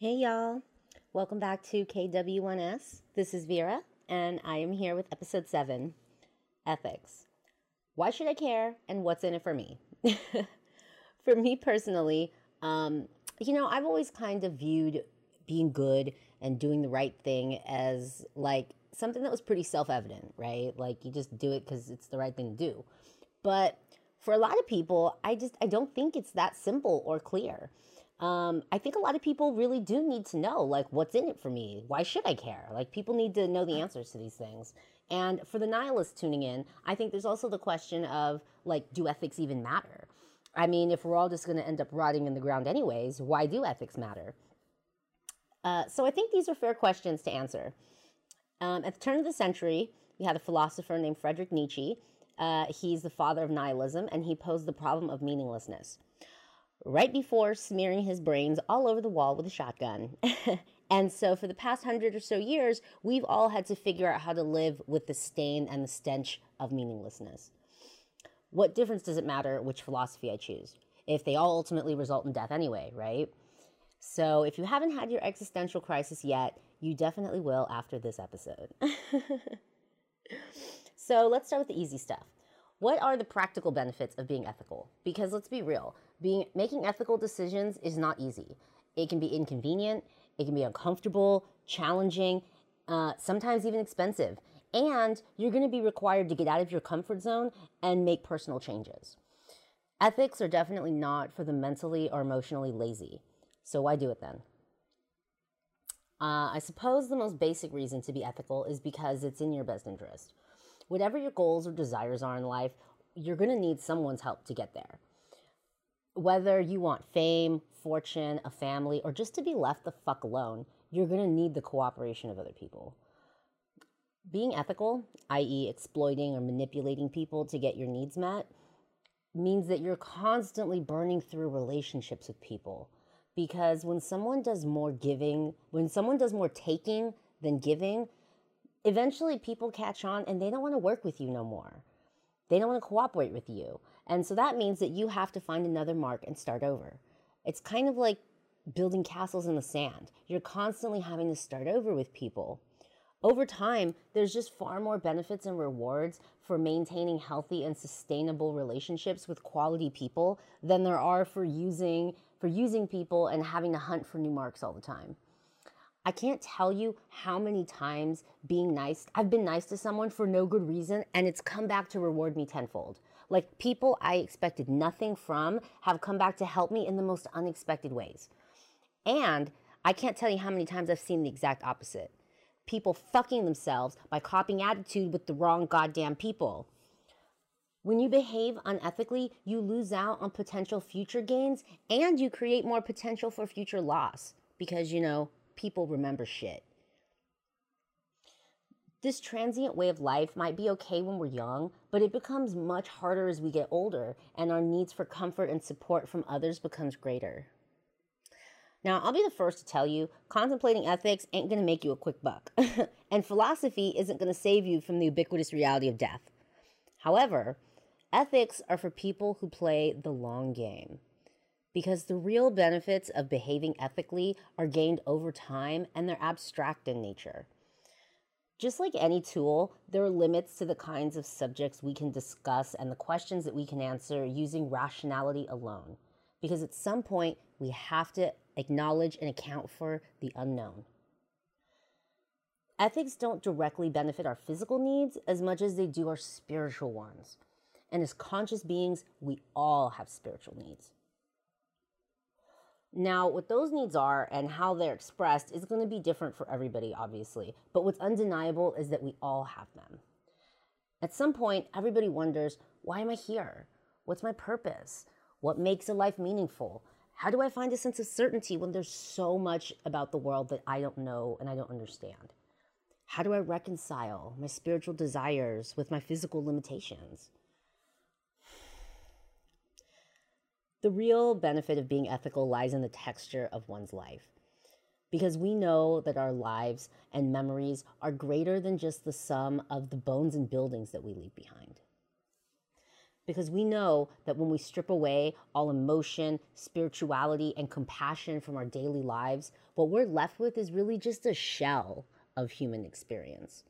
Hey, y'all. Welcome back to KW1S. This is Virah, and I am here with episode seven Ethics. Why should I care, and what's in it for me? for me personally, um, you know, I've always kind of viewed being good and doing the right thing as like something that was pretty self evident, right? Like you just do it because it's the right thing to do. But for a lot of people, I just I don't think it's that simple or clear um, I think a lot of people really do need to know, like, what's in it for me? Why should I care? Like, people need to know the answers to these things. And for the nihilists tuning in, I think there's also the question of, like, do ethics even matter? I mean, if we're all just going to end up rotting in the ground anyways, why do ethics matter? Uh, so I think these are fair questions to answer. Um, at the turn of the century, we had a philosopher named Friedrich Nietzsche. Uh, he's the father of nihilism, and he posed the problem of meaninglessness right before smearing his brains all over the wall with a shotgun. and so, for the past hundred or so years, we've all had to figure out how to live with the stain and the stench of meaninglessness. What difference does it matter which philosophy I choose? If they all ultimately result in death anyway, right? So, if you haven't had your existential crisis yet, you definitely will after this episode. so, let's start with the easy stuff. What are the practical benefits of being ethical? Because let's be real, being making ethical decisions is not easy. It can be inconvenient, it can be uncomfortable, challenging, uh, sometimes even expensive. And you're going to be required to get out of your comfort zone and make personal changes. Ethics are definitely not for the mentally or emotionally lazy. So why do it then? Uh, I suppose the most basic reason to be ethical is because it's in your best interest whatever your goals or desires are in life, you're going to need someone's help to get there. Whether you want fame, fortune, a family, or just to be left the fuck alone, you're going to need the cooperation of other people. Being ethical, i.e., exploiting or manipulating people to get your needs met, means that you're constantly burning through relationships with people. Because when someone does more giving, when someone does more taking than giving, eventually people catch on and they don't want to work with you no more. They don't want to cooperate with you. And so that means that you have to find another mark and start over. It's kind of like building castles in the sand. You're constantly having to start over with people. Over time, there's just far more benefits and rewards for maintaining healthy and sustainable relationships with quality people than there are for using for using people and having to hunt for new marks all the time. I can't tell you how many times being nice, I've been nice to someone for no good reason and it's come back to reward me tenfold. Like people I expected nothing from have come back to help me in the most unexpected ways. And I can't tell you how many times I've seen the exact opposite. People fucking themselves by copying attitude with the wrong goddamn people. When you behave unethically, you lose out on potential future gains and you create more potential for future loss because, you know, people remember shit. This transient way of life might be okay when we're young, but it becomes much harder as we get older and our needs for comfort and support from others becomes greater. Now, I'll be the first to tell you, contemplating ethics ain't gonna make you a quick buck, and philosophy isn't gonna save you from the ubiquitous reality of death. However, ethics are for people who play the long game because the real benefits of behaving ethically are gained over time and they're abstract in nature. Just like any tool, there are limits to the kinds of subjects we can discuss and the questions that we can answer using rationality alone. Because at some point, we have to acknowledge and account for the unknown. Ethics don't directly benefit our physical needs as much as they do our spiritual ones. And as conscious beings, we all have spiritual needs. Now, what those needs are and how they're expressed is going to be different for everybody, obviously. But what's undeniable is that we all have them. At some point, everybody wonders why am I here? What's my purpose? What makes a life meaningful? How do I find a sense of certainty when there's so much about the world that I don't know and I don't understand? How do I reconcile my spiritual desires with my physical limitations? The real benefit of being ethical lies in the texture of one's life. Because we know that our lives and memories are greater than just the sum of the bones and buildings that we leave behind. because we know that when we strip away all emotion, spirituality, and compassion from our daily lives, what we're left with is really just a shell of human experience.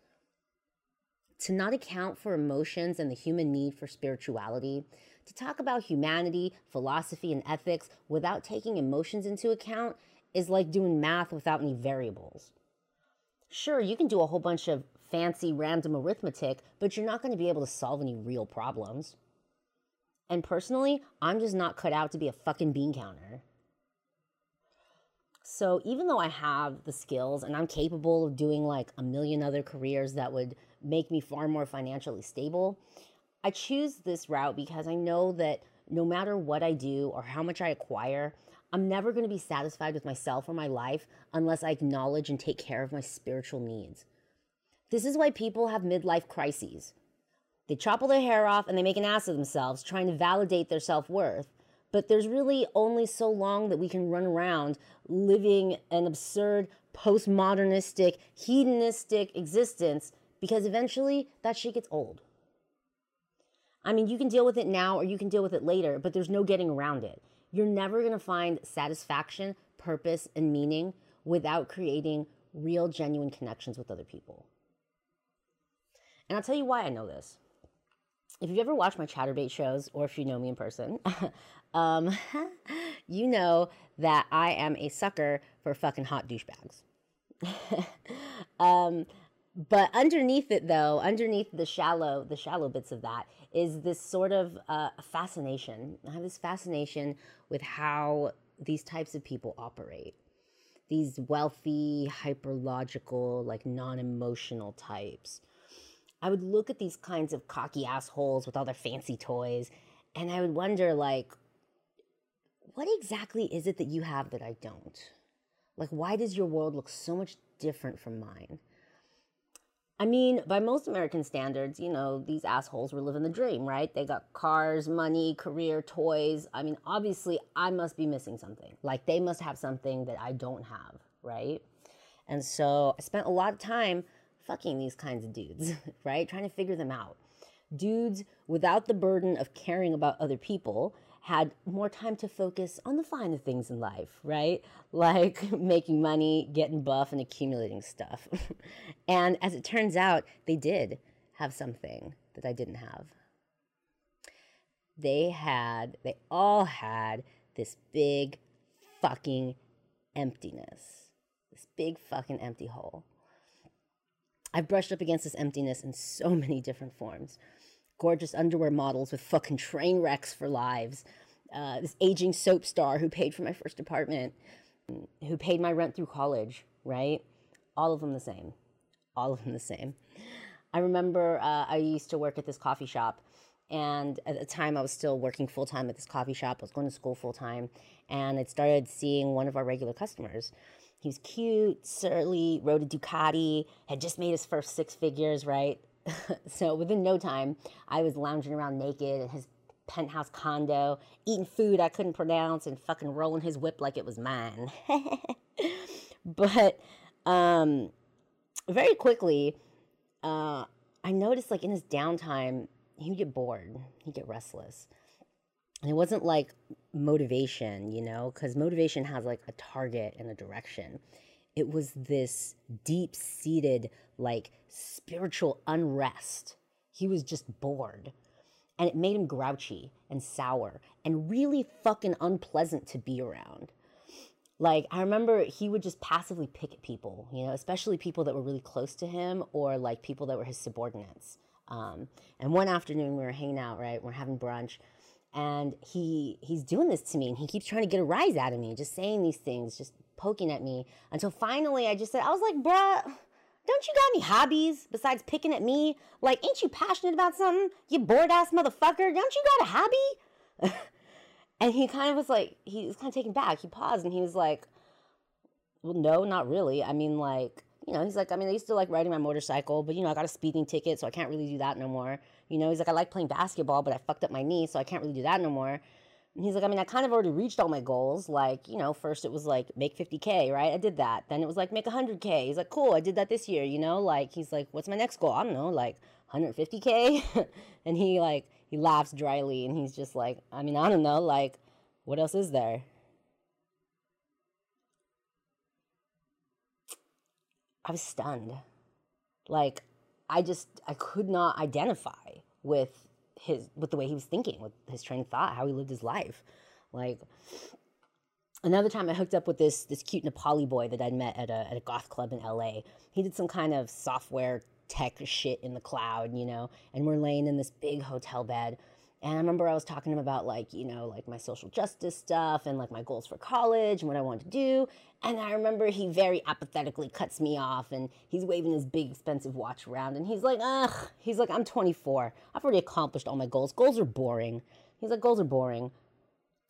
To not account for emotions and the human need for spirituality, to talk about humanity, philosophy, and ethics without taking emotions into account is like doing math without any variables. Sure, you can do a whole bunch of fancy random arithmetic, but you're not going to be able to solve any real problems. And personally, I'm just not cut out to be a fucking bean counter. So even though I have the skills and I'm capable of doing like a million other careers that would make me far more financially stable, I choose this route because I know that no matter what I do or how much I acquire, I'm never going to be satisfied with myself or my life unless I acknowledge and take care of my spiritual needs. This is why people have midlife crises. They chop all their hair off and they make an ass of themselves trying to validate their self worth. But there's really only so long that we can run around living an absurd, postmodernistic, hedonistic existence because eventually that shit gets old. I mean, you can deal with it now or you can deal with it later, but there's no getting around it. You're never going to find satisfaction, purpose, and meaning without creating real, genuine connections with other people. And I'll tell you why I know this. If you've ever watched my Chaturbate shows, or if you know me in person, um, you know that I am a sucker for fucking hot douchebags. um, but underneath it, though, underneath the shallow, the shallow bits of that, is this sort of uh, fascination. I have this fascination with how these types of people operate. These wealthy, hyperlogical, like non emotional types. I would look at these kinds of cocky assholes with all their fancy toys, and I would wonder, like, what exactly is it that you have that I don't? Like, why does your world look so much different from mine? I mean, by most American standards, you know, these assholes were living the dream, right? They got cars, money, career, toys. I mean, obviously, I must be missing something. Like, they must have something that I don't have, right? And so I spent a lot of time fucking these kinds of dudes, right? Trying to figure them out. Dudes without the burden of caring about other people had more time to focus on the finer things in life, right? Like making money, getting buff, and accumulating stuff. and as it turns out, they did have something that I didn't have. They had, they all had this big fucking emptiness, this big fucking empty hole. I've brushed up against this emptiness in so many different forms gorgeous underwear models with fucking train wrecks for lives. Uh, this aging soap star who paid for my first apartment, who paid my rent through college, right? All of them the same. All of them the same. I remember uh, I used to work at this coffee shop, and at the time I was still working full time at this coffee shop. I was going to school full time, and I started seeing one of our regular customers. He was cute, surly, rode a Ducati, had just made his first six figures, right? so within no time, I was lounging around naked in his penthouse condo, eating food I couldn't pronounce, and fucking rolling his whip like it was mine. but um, very quickly, uh, I noticed like in his downtime, he would get bored, he'd get restless. And it wasn't like motivation, you know, because motivation has like a target and a direction. It was this deep seated, like spiritual unrest. He was just bored. And it made him grouchy and sour and really fucking unpleasant to be around. Like, I remember he would just passively pick at people, you know, especially people that were really close to him or like people that were his subordinates. Um, and one afternoon we were hanging out, right? We're having brunch and he he's doing this to me and he keeps trying to get a rise out of me just saying these things just poking at me until finally I just said, I was like, bruh, don't you got any hobbies besides picking at me? Like, ain't you passionate about something? You bored ass motherfucker. Don't you got a hobby? and he kind of was like, he was kind of taken back. He paused and he was like, well, no, not really. I mean, like, you know, he's like, I mean, I used to like riding my motorcycle, but you know, I got a speeding ticket, so I can't really do that no more. You know, he's like, I like playing basketball, but I fucked up my knee, so I can't really do that no more. And he's like, I mean, I kind of already reached all my goals. Like, you know, first it was like make 50K, right? I did that. Then it was like make 100K. He's like, cool, I did that this year, you know? Like, he's like, what's my next goal? I don't know, like 150K. and he like, he laughs dryly and he's just like, I mean, I don't know, like, what else is there? I was stunned. Like, I just, I could not identify with his, with the way he was thinking, with his train of thought, how he lived his life. Like, another time I hooked up with this this cute Nepali boy that I'd met at a, at a goth club in LA. He did some kind of software tech shit in the cloud, you know, and we're laying in this big hotel bed. And I remember I was talking to him about like, you know, like my social justice stuff and like my goals for college and what I wanted to do. And I remember he very apathetically cuts me off and he's waving his big expensive watch around and he's like, ugh, he's like, I'm 24. I've already accomplished all my goals. Goals are boring. He's like, goals are boring.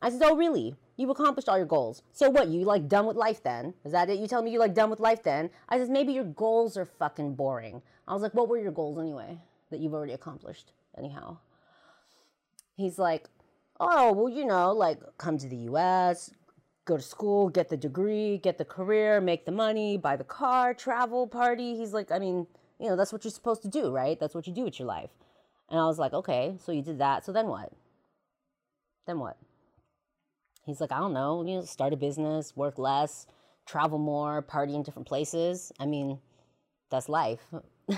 I said, oh, really? You've accomplished all your goals. So what? You like done with life then? Is that it? You tell me you like done with life then? I said, maybe your goals are fucking boring. I was like, what were your goals anyway that you've already accomplished anyhow? He's like, oh, well, you know, like come to the US, go to school, get the degree, get the career, make the money, buy the car, travel, party. He's like, I mean, you know, that's what you're supposed to do, right? That's what you do with your life. And I was like, okay, so you did that. So then what? Then what? He's like, I don't know, you know, start a business, work less, travel more, party in different places. I mean, that's life.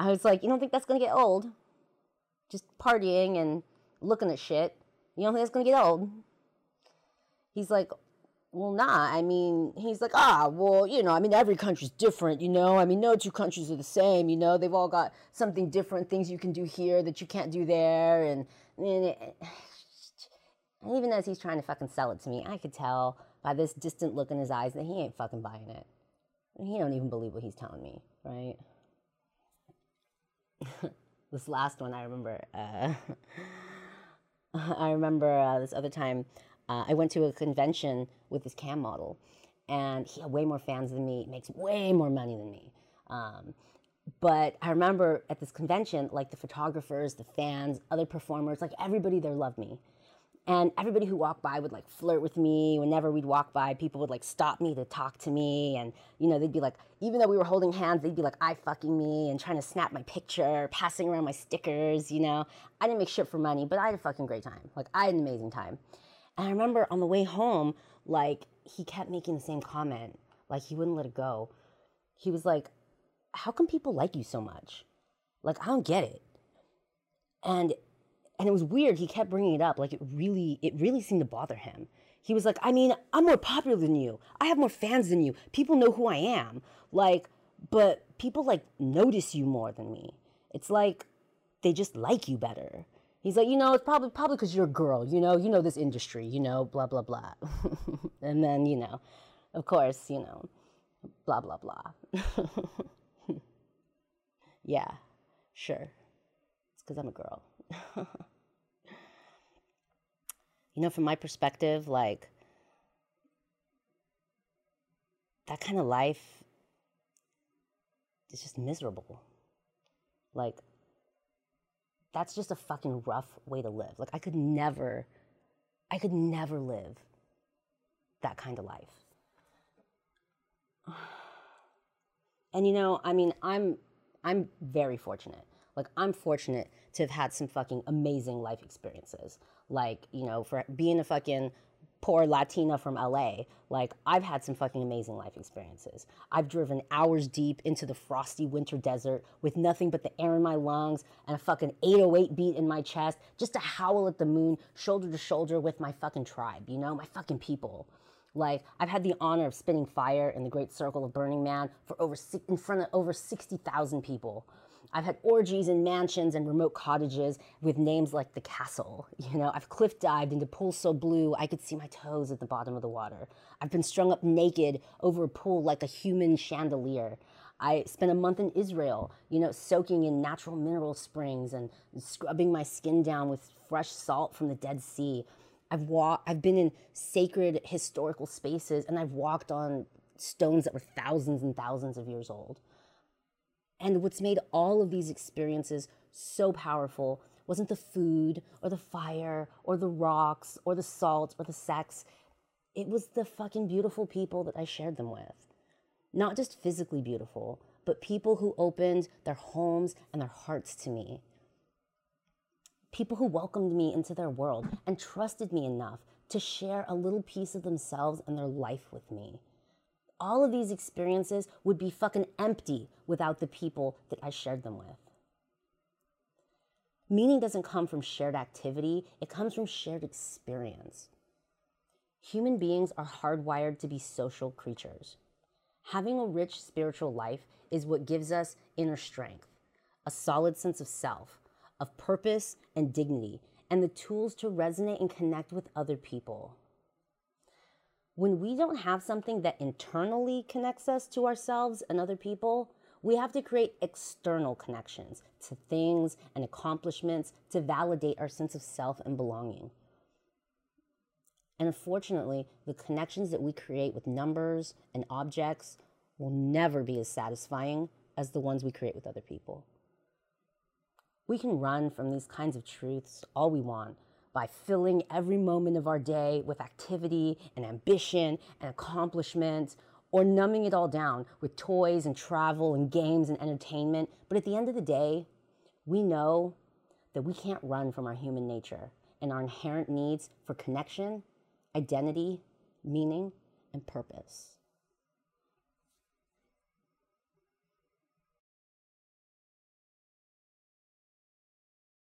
I was like, you don't think that's gonna get old? Just partying and looking at shit. You don't think that's gonna get old? He's like, well, nah. I mean, he's like, ah, well, you know, I mean, every country's different, you know. I mean, no two countries are the same, you know. They've all got something different, things you can do here that you can't do there, and, and and even as he's trying to fucking sell it to me, I could tell by this distant look in his eyes that he ain't fucking buying it. He don't even believe what he's telling me, right? this last one, I remember. Uh, I remember uh, this other time uh, I went to a convention with this cam model, and he had way more fans than me, makes way more money than me. Um, but I remember at this convention, like the photographers, the fans, other performers, like everybody there loved me. And everybody who walked by would like flirt with me. Whenever we'd walk by, people would like stop me to talk to me. And, you know, they'd be like, even though we were holding hands, they'd be like, I fucking me and trying to snap my picture, passing around my stickers, you know. I didn't make shit for money, but I had a fucking great time. Like, I had an amazing time. And I remember on the way home, like, he kept making the same comment. Like, he wouldn't let it go. He was like, How come people like you so much? Like, I don't get it. And and it was weird he kept bringing it up like it really it really seemed to bother him. He was like i mean i'm more popular than you. I have more fans than you. People know who i am. Like but people like notice you more than me. It's like they just like you better. He's like you know it's probably probably because you're a girl you know you know this industry you know blah blah blah. And then you know of course you know blah blah blah. Yeah sure. It's because i'm a girl you know, from my perspective, like that kind of life is just miserable. Like, that's just a fucking rough way to live. Like, I could never, I could never live that kind of life. And you know, I mean, I'm I'm very fortunate. Like I'm fortunate to have had some fucking amazing life experiences. Like, you know, for being a fucking poor Latina from LA, like I've had some fucking amazing life experiences. I've driven hours deep into the frosty winter desert with nothing but the air in my lungs and a fucking 808 beat in my chest just to howl at the moon shoulder to shoulder with my fucking tribe, you know, my fucking people. Like I've had the honor of spinning fire in the great circle of Burning Man for over in front of over 60,000 people. I've had orgies in mansions and remote cottages with names like the castle. You know, I've cliff dived into pools so blue I could see my toes at the bottom of the water. I've been strung up naked over a pool like a human chandelier. I spent a month in Israel, you know, soaking in natural mineral springs and scrubbing my skin down with fresh salt from the Dead Sea. I've walked I've been in sacred historical spaces and I've walked on stones that were thousands and thousands of years old. And what's made all of these experiences so powerful wasn't the food or the fire or the rocks or the salt or the sex. It was the fucking beautiful people that I shared them with. Not just physically beautiful, but people who opened their homes and their hearts to me. people who welcomed me into their world and trusted me enough to share a little piece of themselves and their life with me. All of these experiences would be fucking empty without the people that I shared them with. Meaning doesn't come from shared activity, it comes from shared experience. Human beings are hardwired to be social creatures. Having a rich spiritual life is what gives us inner strength, a solid sense of self, of purpose and dignity, and the tools to resonate and connect with other people. When we don't have something that internally connects us to ourselves and other people, we have to create external connections to things and accomplishments to validate our sense of self and belonging. And unfortunately, the connections that we create with numbers and objects will never be as satisfying as the ones we create with other people. We can run from these kinds of truths all we want by filling every moment of our day with activity and ambition and accomplishment, or numbing it all down with toys and travel and games and entertainment. But at the end of the day, we know that we can't run from our human nature and our inherent needs for connection identity, meaning, and purpose.